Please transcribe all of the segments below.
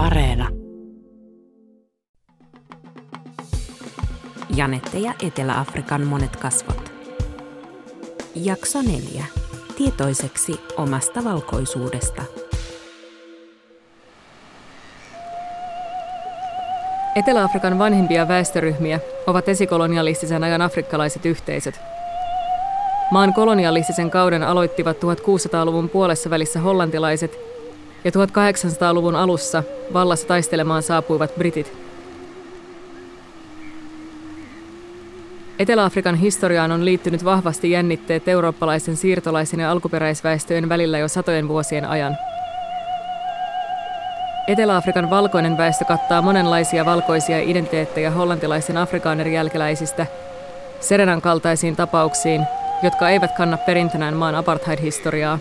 Areena. Janette ja Etelä-Afrikan monet kasvot. Jakso 4. Tietoiseksi omasta valkoisuudesta. Etelä-Afrikan vanhimpia väestöryhmiä ovat esikolonialistisen ajan afrikkalaiset yhteisöt. Maan kolonialistisen kauden aloittivat 1600-luvun puolessa välissä hollantilaiset ja 1800-luvun alussa vallassa taistelemaan saapuivat britit. Etelä-Afrikan historiaan on liittynyt vahvasti jännitteet eurooppalaisen siirtolaisen ja alkuperäisväestöjen välillä jo satojen vuosien ajan. Etelä-Afrikan valkoinen väestö kattaa monenlaisia valkoisia identiteettejä hollantilaisen afrikaanerin jälkeläisistä Serenan kaltaisiin tapauksiin, jotka eivät kanna perintönään maan apartheid-historiaa.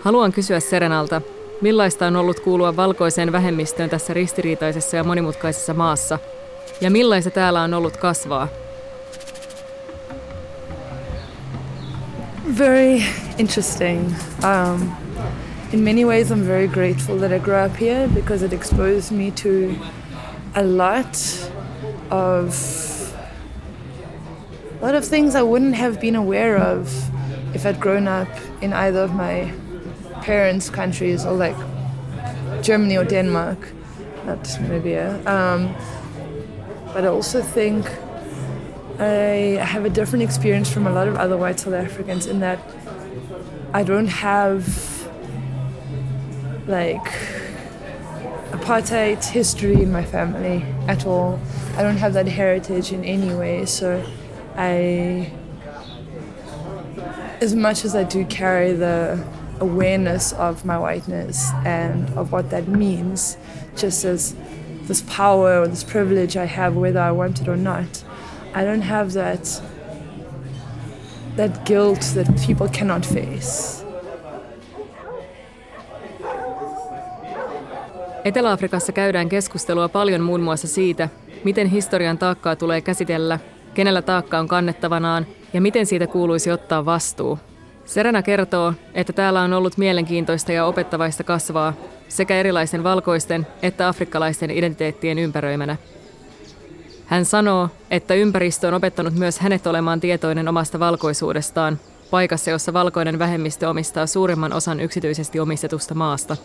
Haluan kysyä Serenalta, millaista on ollut kuulua valkoiseen vähemmistöön tässä ristiriitaisessa ja monimutkaisessa maassa, ja millaista täällä on ollut kasvaa? Very interesting. Um, in many ways, I'm very grateful that I grew up here because it exposed me to a lot of a lot of things I wouldn't have been aware of if I'd grown up in either of my parents' countries or like Germany or Denmark, not Namibia. Um, but I also think I have a different experience from a lot of other white South Africans in that I don't have like apartheid history in my family at all. I don't have that heritage in any way, so I as much as I do carry the awareness of my whiteness and of what that means, just as this power or this privilege I have, whether I want it or not. I don't have that that guilt that people cannot face. Etelä-Afrikassa käydään keskustelua paljon muun muassa siitä, miten historian taakkaa tulee käsitellä, kenellä taakka on kannettavanaan ja miten siitä kuuluisi ottaa vastuu – Serena kertoo, että täällä on ollut mielenkiintoista ja opettavaista kasvaa sekä erilaisten valkoisten että afrikkalaisten identiteettien ympäröimänä. Hän sanoo, että ympäristö on opettanut myös hänet olemaan tietoinen omasta valkoisuudestaan, paikassa, jossa valkoinen vähemmistö omistaa suurimman osan yksityisesti omistetusta maasta.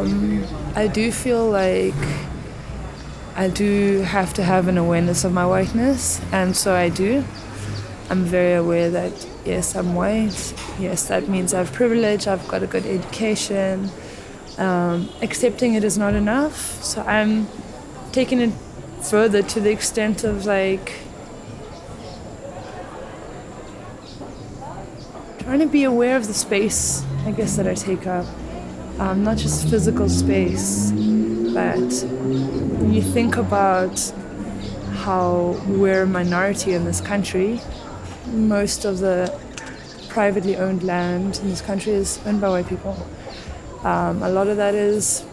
Um, I do feel like I do have to have an awareness of my whiteness, and so I do. I'm very aware that yes, I'm white. Yes, that means I have privilege. I've got a good education. Um, accepting it is not enough. So I'm taking it further to the extent of like trying to be aware of the space, I guess, that I take up. Um, not just physical space, but when you think about how we're a minority in this country, most of the privately owned land in this country is owned by white people. Um, a lot of that is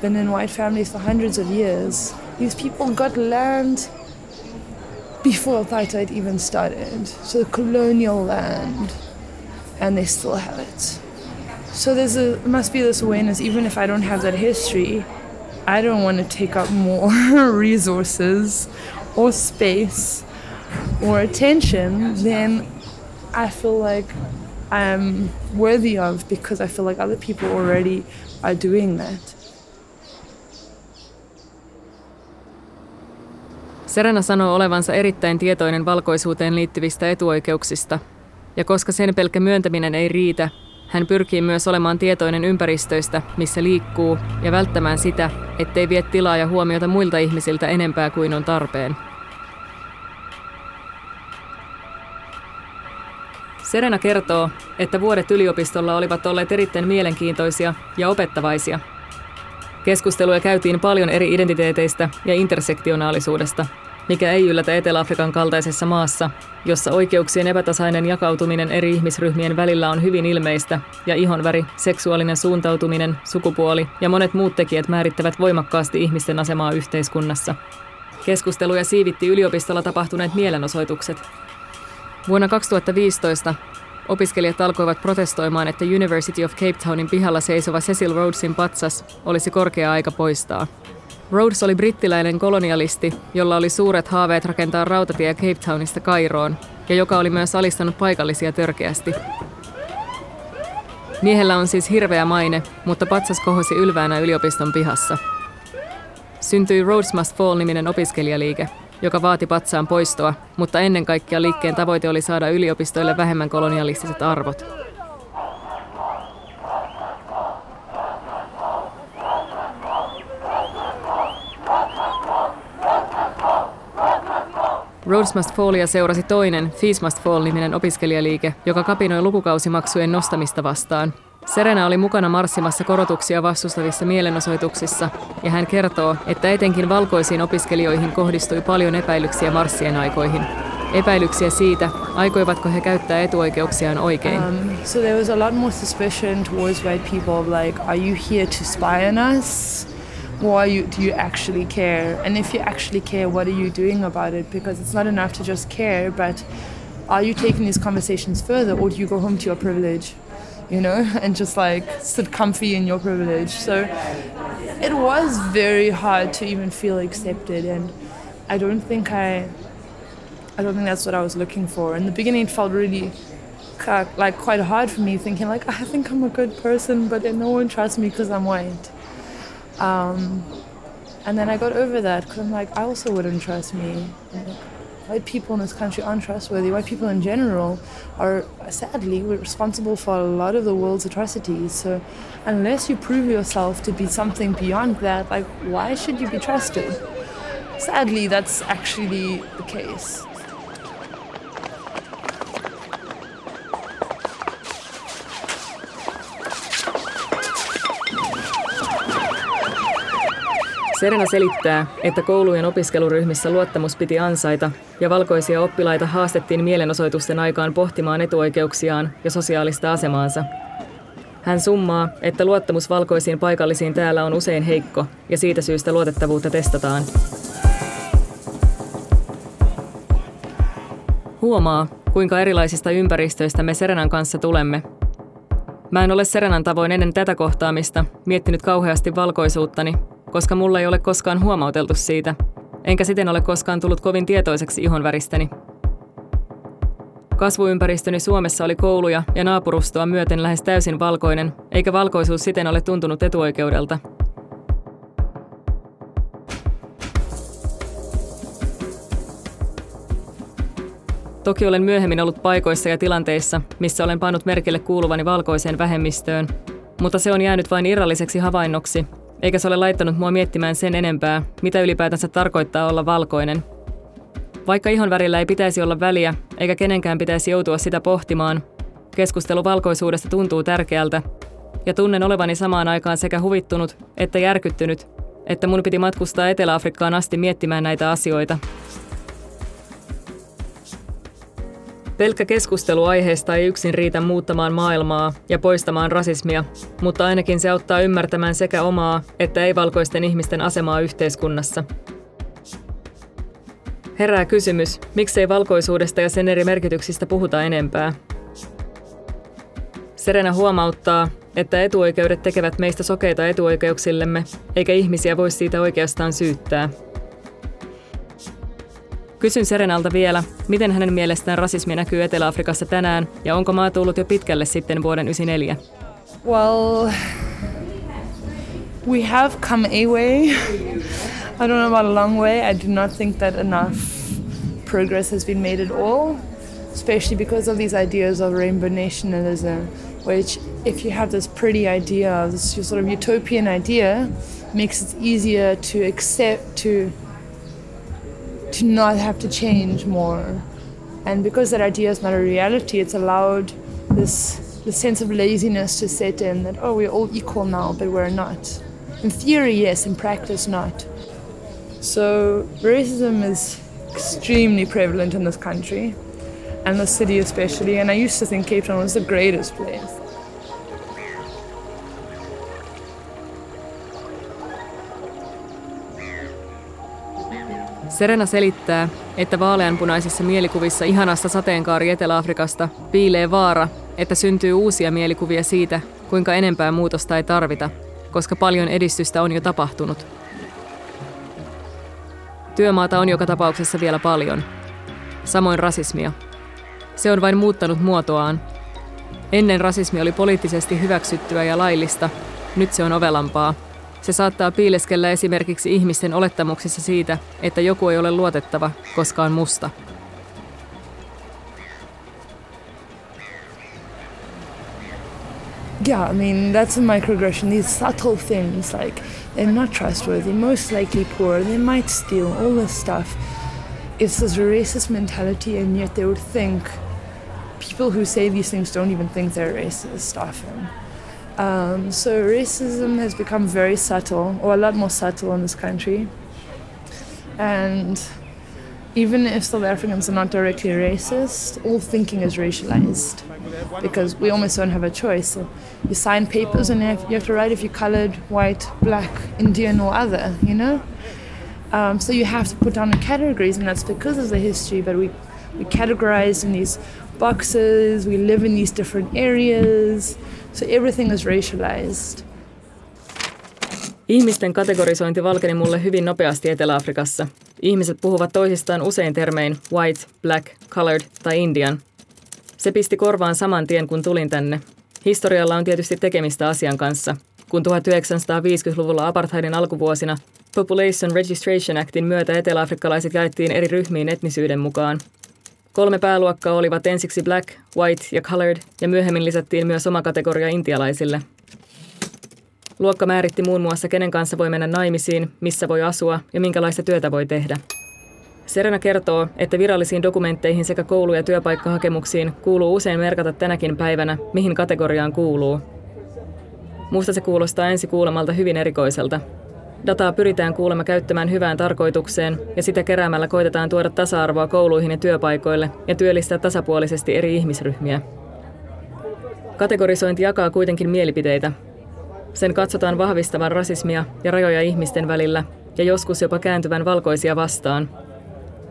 been in white families for hundreds of years. These people got land before apartheid even started, so colonial land, and they still have it. So there's a must be this awareness, even if I don't have that history, I don't want to take up more resources or space or attention than I feel like I'm worthy of because I feel like other people already are doing that. Serena sanoo olevansa erittäin tietoinen valkoisuuteen liittyvistä etuoikeuksista, ja koska sen pelkkä myöntäminen ei riitä, hän pyrkii myös olemaan tietoinen ympäristöistä, missä liikkuu, ja välttämään sitä, ettei vie tilaa ja huomiota muilta ihmisiltä enempää kuin on tarpeen. Serena kertoo, että vuodet yliopistolla olivat olleet erittäin mielenkiintoisia ja opettavaisia. Keskusteluja käytiin paljon eri identiteeteistä ja intersektionaalisuudesta, mikä ei yllätä Etelä-Afrikan kaltaisessa maassa, jossa oikeuksien epätasainen jakautuminen eri ihmisryhmien välillä on hyvin ilmeistä ja ihonväri, seksuaalinen suuntautuminen, sukupuoli ja monet muut tekijät määrittävät voimakkaasti ihmisten asemaa yhteiskunnassa. Keskusteluja siivitti yliopistolla tapahtuneet mielenosoitukset, Vuonna 2015 opiskelijat alkoivat protestoimaan, että University of Cape Townin pihalla seisova Cecil Rhodesin patsas olisi korkea aika poistaa. Rhodes oli brittiläinen kolonialisti, jolla oli suuret haaveet rakentaa rautatie Cape Townista Kairoon, ja joka oli myös alistanut paikallisia törkeästi. Miehellä on siis hirveä maine, mutta patsas kohosi ylväänä yliopiston pihassa. Syntyi Rhodes Must Fall-niminen opiskelijaliike, joka vaati patsaan poistoa, mutta ennen kaikkea liikkeen tavoite oli saada yliopistoille vähemmän kolonialistiset arvot. Rhodes Must Fallia seurasi toinen Fees Must Fall-niminen opiskelijaliike, joka kapinoi lukukausimaksujen nostamista vastaan. Serena oli mukana marssimassa korotuksia vastustavissa mielenosoituksissa, ja hän kertoo, että etenkin valkoisiin opiskelijoihin kohdistui paljon epäilyksiä marssien aikoihin. Epäilyksiä siitä, aikoivatko he käyttää etuoikeuksiaan oikein. Um, so there was a lot more suspicion towards white people, like, are you here to spy on us? why you, do you actually care? And if you actually care, what are you doing about it? Because it's not enough to just care, but are you taking these conversations further or do you go home to your privilege, you know, and just like sit comfy in your privilege? So it was very hard to even feel accepted. And I don't think I, I don't think that's what I was looking for. In the beginning, it felt really like quite hard for me thinking like I think I'm a good person but then no one trusts me because I'm white um, and then I got over that because I'm like, I also wouldn't trust me. White people in this country aren't trustworthy. White people in general are sadly responsible for a lot of the world's atrocities. So, unless you prove yourself to be something beyond that, like, why should you be trusted? Sadly, that's actually the case. Serena selittää, että koulujen opiskeluryhmissä luottamus piti ansaita ja valkoisia oppilaita haastettiin mielenosoitusten aikaan pohtimaan etuoikeuksiaan ja sosiaalista asemaansa. Hän summaa, että luottamus valkoisiin paikallisiin täällä on usein heikko ja siitä syystä luotettavuutta testataan. Huomaa, kuinka erilaisista ympäristöistä me Serenan kanssa tulemme. Mä en ole Serenan tavoin ennen tätä kohtaamista miettinyt kauheasti valkoisuuttani koska mulla ei ole koskaan huomauteltu siitä, enkä siten ole koskaan tullut kovin tietoiseksi ihonväristäni. Kasvuympäristöni Suomessa oli kouluja ja naapurustoa myöten lähes täysin valkoinen, eikä valkoisuus siten ole tuntunut etuoikeudelta. Toki olen myöhemmin ollut paikoissa ja tilanteissa, missä olen pannut merkille kuuluvani valkoiseen vähemmistöön, mutta se on jäänyt vain irralliseksi havainnoksi, eikä se ole laittanut mua miettimään sen enempää, mitä ylipäätänsä tarkoittaa olla valkoinen. Vaikka ihon värillä ei pitäisi olla väliä, eikä kenenkään pitäisi joutua sitä pohtimaan, keskustelu valkoisuudesta tuntuu tärkeältä, ja tunnen olevani samaan aikaan sekä huvittunut että järkyttynyt, että mun piti matkustaa Etelä-Afrikkaan asti miettimään näitä asioita. Pelkkä keskustelu aiheesta ei yksin riitä muuttamaan maailmaa ja poistamaan rasismia, mutta ainakin se auttaa ymmärtämään sekä omaa että ei-valkoisten ihmisten asemaa yhteiskunnassa. Herää kysymys, miksei valkoisuudesta ja sen eri merkityksistä puhuta enempää. Serena huomauttaa, että etuoikeudet tekevät meistä sokeita etuoikeuksillemme, eikä ihmisiä voi siitä oikeastaan syyttää. Kysyn Serenalta vielä, miten hänen mielestään rasismi näkyy Etelä-Afrikassa tänään ja onko maa tullut jo pitkälle sitten vuoden 1994? Well, we have come a way. I don't know about a long way. I do not think that enough progress has been made at all, especially because of these ideas of rainbow nationalism, which, if you have this pretty idea, this sort of utopian idea, makes it easier to accept, to to not have to change more. And because that idea is not a reality, it's allowed this the sense of laziness to set in that, oh, we're all equal now, but we're not. In theory, yes, in practice, not. So, racism is extremely prevalent in this country, and the city especially. And I used to think Cape Town was the greatest place. Serena selittää, että vaaleanpunaisissa mielikuvissa ihanasta sateenkaari Etelä-Afrikasta piilee vaara, että syntyy uusia mielikuvia siitä, kuinka enempää muutosta ei tarvita, koska paljon edistystä on jo tapahtunut. Työmaata on joka tapauksessa vielä paljon. Samoin rasismia. Se on vain muuttanut muotoaan. Ennen rasismi oli poliittisesti hyväksyttyä ja laillista, nyt se on ovelampaa – se saattaa piileskellä esimerkiksi ihmisten olettamuksissa siitä, että joku ei ole luotettava, koska on musta. Yeah, I mean, that's a microaggression. These subtle things, like they're not trustworthy, most likely poor, they might steal, all this stuff. It's this racist mentality, and yet they would think people who say these things don't even think they're racist often. Um, so racism has become very subtle, or a lot more subtle in this country. And even if South Africans are not directly racist, all thinking is racialized because we almost don't have a choice. So you sign papers and you have, you have to write if you're colored, white, black, Indian, or other, you know? Um, so you have to put down the categories, and that's because of the history, but we, we categorize in these boxes, we live in these different areas. So everything is racialized. Ihmisten kategorisointi valkeni mulle hyvin nopeasti Etelä-Afrikassa. Ihmiset puhuvat toisistaan usein termein white, black, colored tai indian. Se pisti korvaan saman tien, kun tulin tänne. Historialla on tietysti tekemistä asian kanssa. Kun 1950-luvulla apartheidin alkuvuosina Population Registration Actin myötä eteläafrikkalaiset jaettiin eri ryhmiin etnisyyden mukaan, Kolme pääluokkaa olivat ensiksi black, white ja colored, ja myöhemmin lisättiin myös oma kategoria intialaisille. Luokka määritti muun muassa, kenen kanssa voi mennä naimisiin, missä voi asua ja minkälaista työtä voi tehdä. Serena kertoo, että virallisiin dokumentteihin sekä koulu- ja työpaikkahakemuksiin kuuluu usein merkata tänäkin päivänä, mihin kategoriaan kuuluu. Musta se kuulostaa ensi kuulemalta hyvin erikoiselta, Dataa pyritään kuulemma käyttämään hyvään tarkoitukseen ja sitä keräämällä koitetaan tuoda tasa-arvoa kouluihin ja työpaikoille ja työllistää tasapuolisesti eri ihmisryhmiä. Kategorisointi jakaa kuitenkin mielipiteitä. Sen katsotaan vahvistavan rasismia ja rajoja ihmisten välillä ja joskus jopa kääntyvän valkoisia vastaan.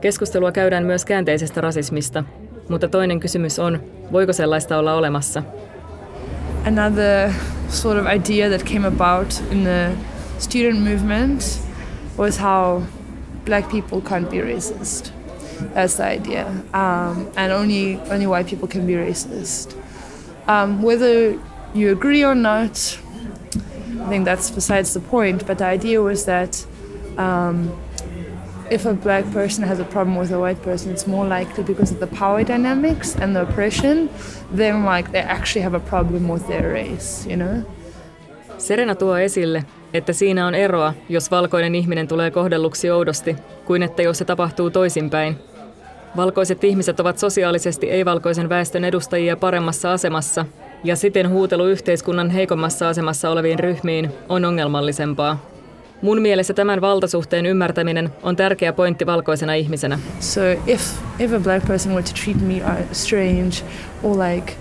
Keskustelua käydään myös käänteisestä rasismista, mutta toinen kysymys on, voiko sellaista olla olemassa? Another sort of idea that came about in the student movement was how black people can't be racist. That's the idea, um, and only only white people can be racist. Um, whether you agree or not, I think that's besides the point. But the idea was that um, if a black person has a problem with a white person, it's more likely because of the power dynamics and the oppression than like they actually have a problem with their race. You know. Serena tuo esille, että siinä on eroa, jos valkoinen ihminen tulee kohdelluksi oudosti, kuin että jos se tapahtuu toisinpäin. Valkoiset ihmiset ovat sosiaalisesti ei-valkoisen väestön edustajia paremmassa asemassa, ja siten huutelu yhteiskunnan heikommassa asemassa oleviin ryhmiin on ongelmallisempaa. Mun mielestä tämän valtasuhteen ymmärtäminen on tärkeä pointti valkoisena ihmisenä. So if, if a black person were to treat me strange or like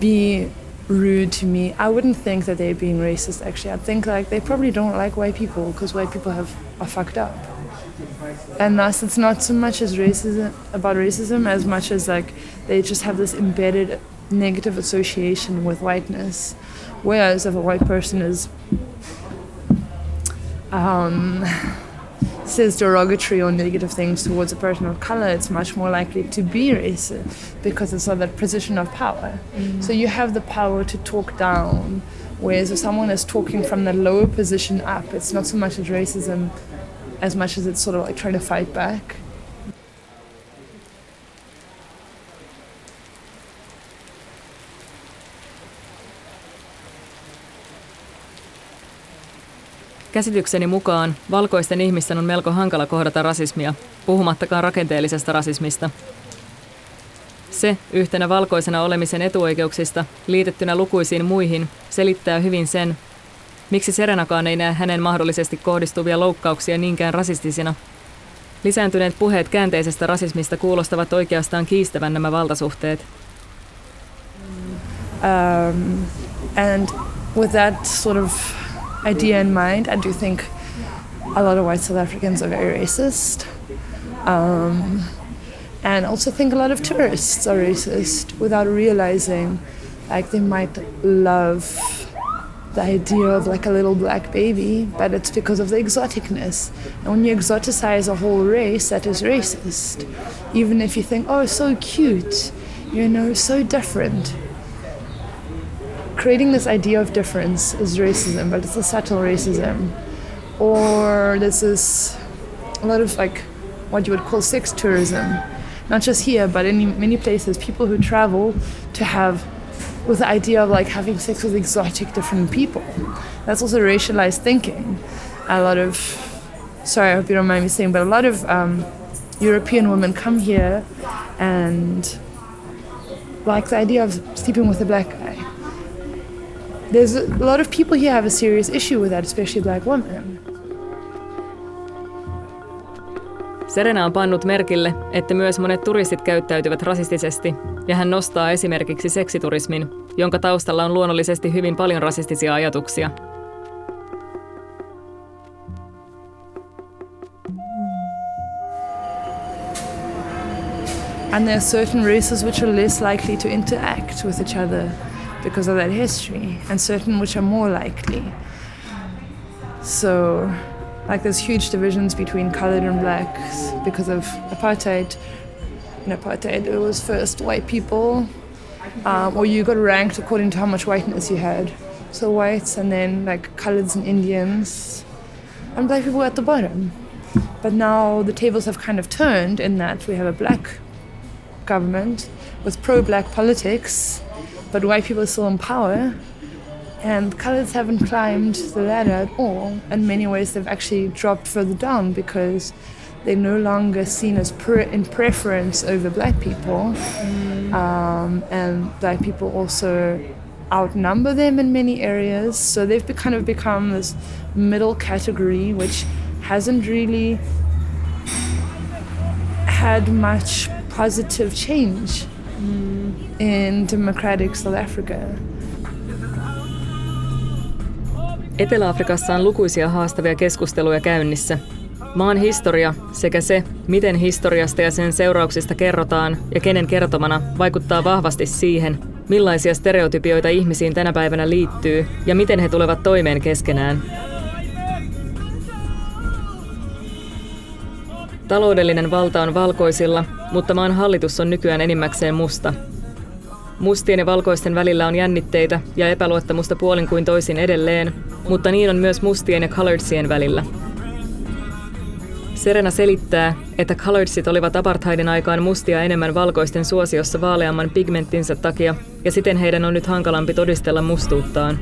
be rude to me, I wouldn't think that they're being racist. Actually, I think like they probably don't like white people because white people have are fucked up. And thus, it's not so much as racism about racism as much as like they just have this embedded negative association with whiteness. Whereas if a white person is um, says derogatory or negative things towards a person of color, it's much more likely to be racist because it's on that position of power. Mm. So you have the power to talk down, whereas if someone is talking from the lower position up, it's not so much as racism as much as it's sort of like trying to fight back. Käsitykseni mukaan valkoisten ihmisten on melko hankala kohdata rasismia, puhumattakaan rakenteellisesta rasismista. Se, yhtenä valkoisena olemisen etuoikeuksista, liitettynä lukuisiin muihin, selittää hyvin sen, miksi Serenakaan ei näe hänen mahdollisesti kohdistuvia loukkauksia niinkään rasistisina. Lisääntyneet puheet käänteisestä rasismista kuulostavat oikeastaan kiistävän nämä valtasuhteet. Um, and with that sort of idea in mind, I do think a lot of white South Africans are very racist. Um, and also think a lot of tourists are racist without realizing like they might love the idea of like a little black baby, but it's because of the exoticness. And when you exoticize a whole race, that is racist. Even if you think, oh, so cute, you know, so different. Creating this idea of difference is racism, but it's a subtle racism. Or this is a lot of like what you would call sex tourism. Not just here, but in many places, people who travel to have with the idea of like having sex with exotic different people. That's also racialized thinking. A lot of, sorry, I hope you don't mind me saying, but a lot of um, European women come here and like the idea of sleeping with a black. There's a lot of people here have a serious issue with that, especially black women. Serena on pannut merkille, että myös monet turistit käyttäytyvät rasistisesti, ja hän nostaa esimerkiksi seksiturismin, jonka taustalla on luonnollisesti hyvin paljon rasistisia ajatuksia. And there are certain races which are less likely to interact with each other because of that history, and certain which are more likely. So like there's huge divisions between colored and blacks because of apartheid. In apartheid, it was first white people, um, or you got ranked according to how much whiteness you had. So whites, and then like coloreds and Indians, and black people were at the bottom. But now the tables have kind of turned in that we have a black government with pro-black politics, but white people are still in power and colors haven't climbed the ladder at all. In many ways, they've actually dropped further down because they're no longer seen as in preference over black people. Um, and black people also outnumber them in many areas. So they've be- kind of become this middle category, which hasn't really had much positive change mm. In democratic South Africa. Etelä-Afrikassa on lukuisia haastavia keskusteluja käynnissä. Maan historia sekä se, miten historiasta ja sen seurauksista kerrotaan ja kenen kertomana, vaikuttaa vahvasti siihen, millaisia stereotypioita ihmisiin tänä päivänä liittyy ja miten he tulevat toimeen keskenään. Taloudellinen valta on valkoisilla, mutta maan hallitus on nykyään enimmäkseen musta – Mustien ja valkoisten välillä on jännitteitä ja epäluottamusta puolin kuin toisin edelleen, mutta niin on myös mustien ja coloredsien välillä. Serena selittää, että coloredsit olivat apartheidin aikaan mustia enemmän valkoisten suosiossa vaaleamman pigmenttinsä takia, ja siten heidän on nyt hankalampi todistella mustuuttaan.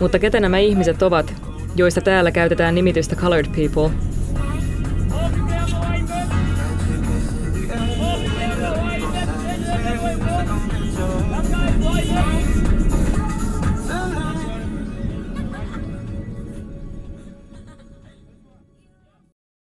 Mutta ketä nämä ihmiset ovat, joista täällä käytetään nimitystä colored people –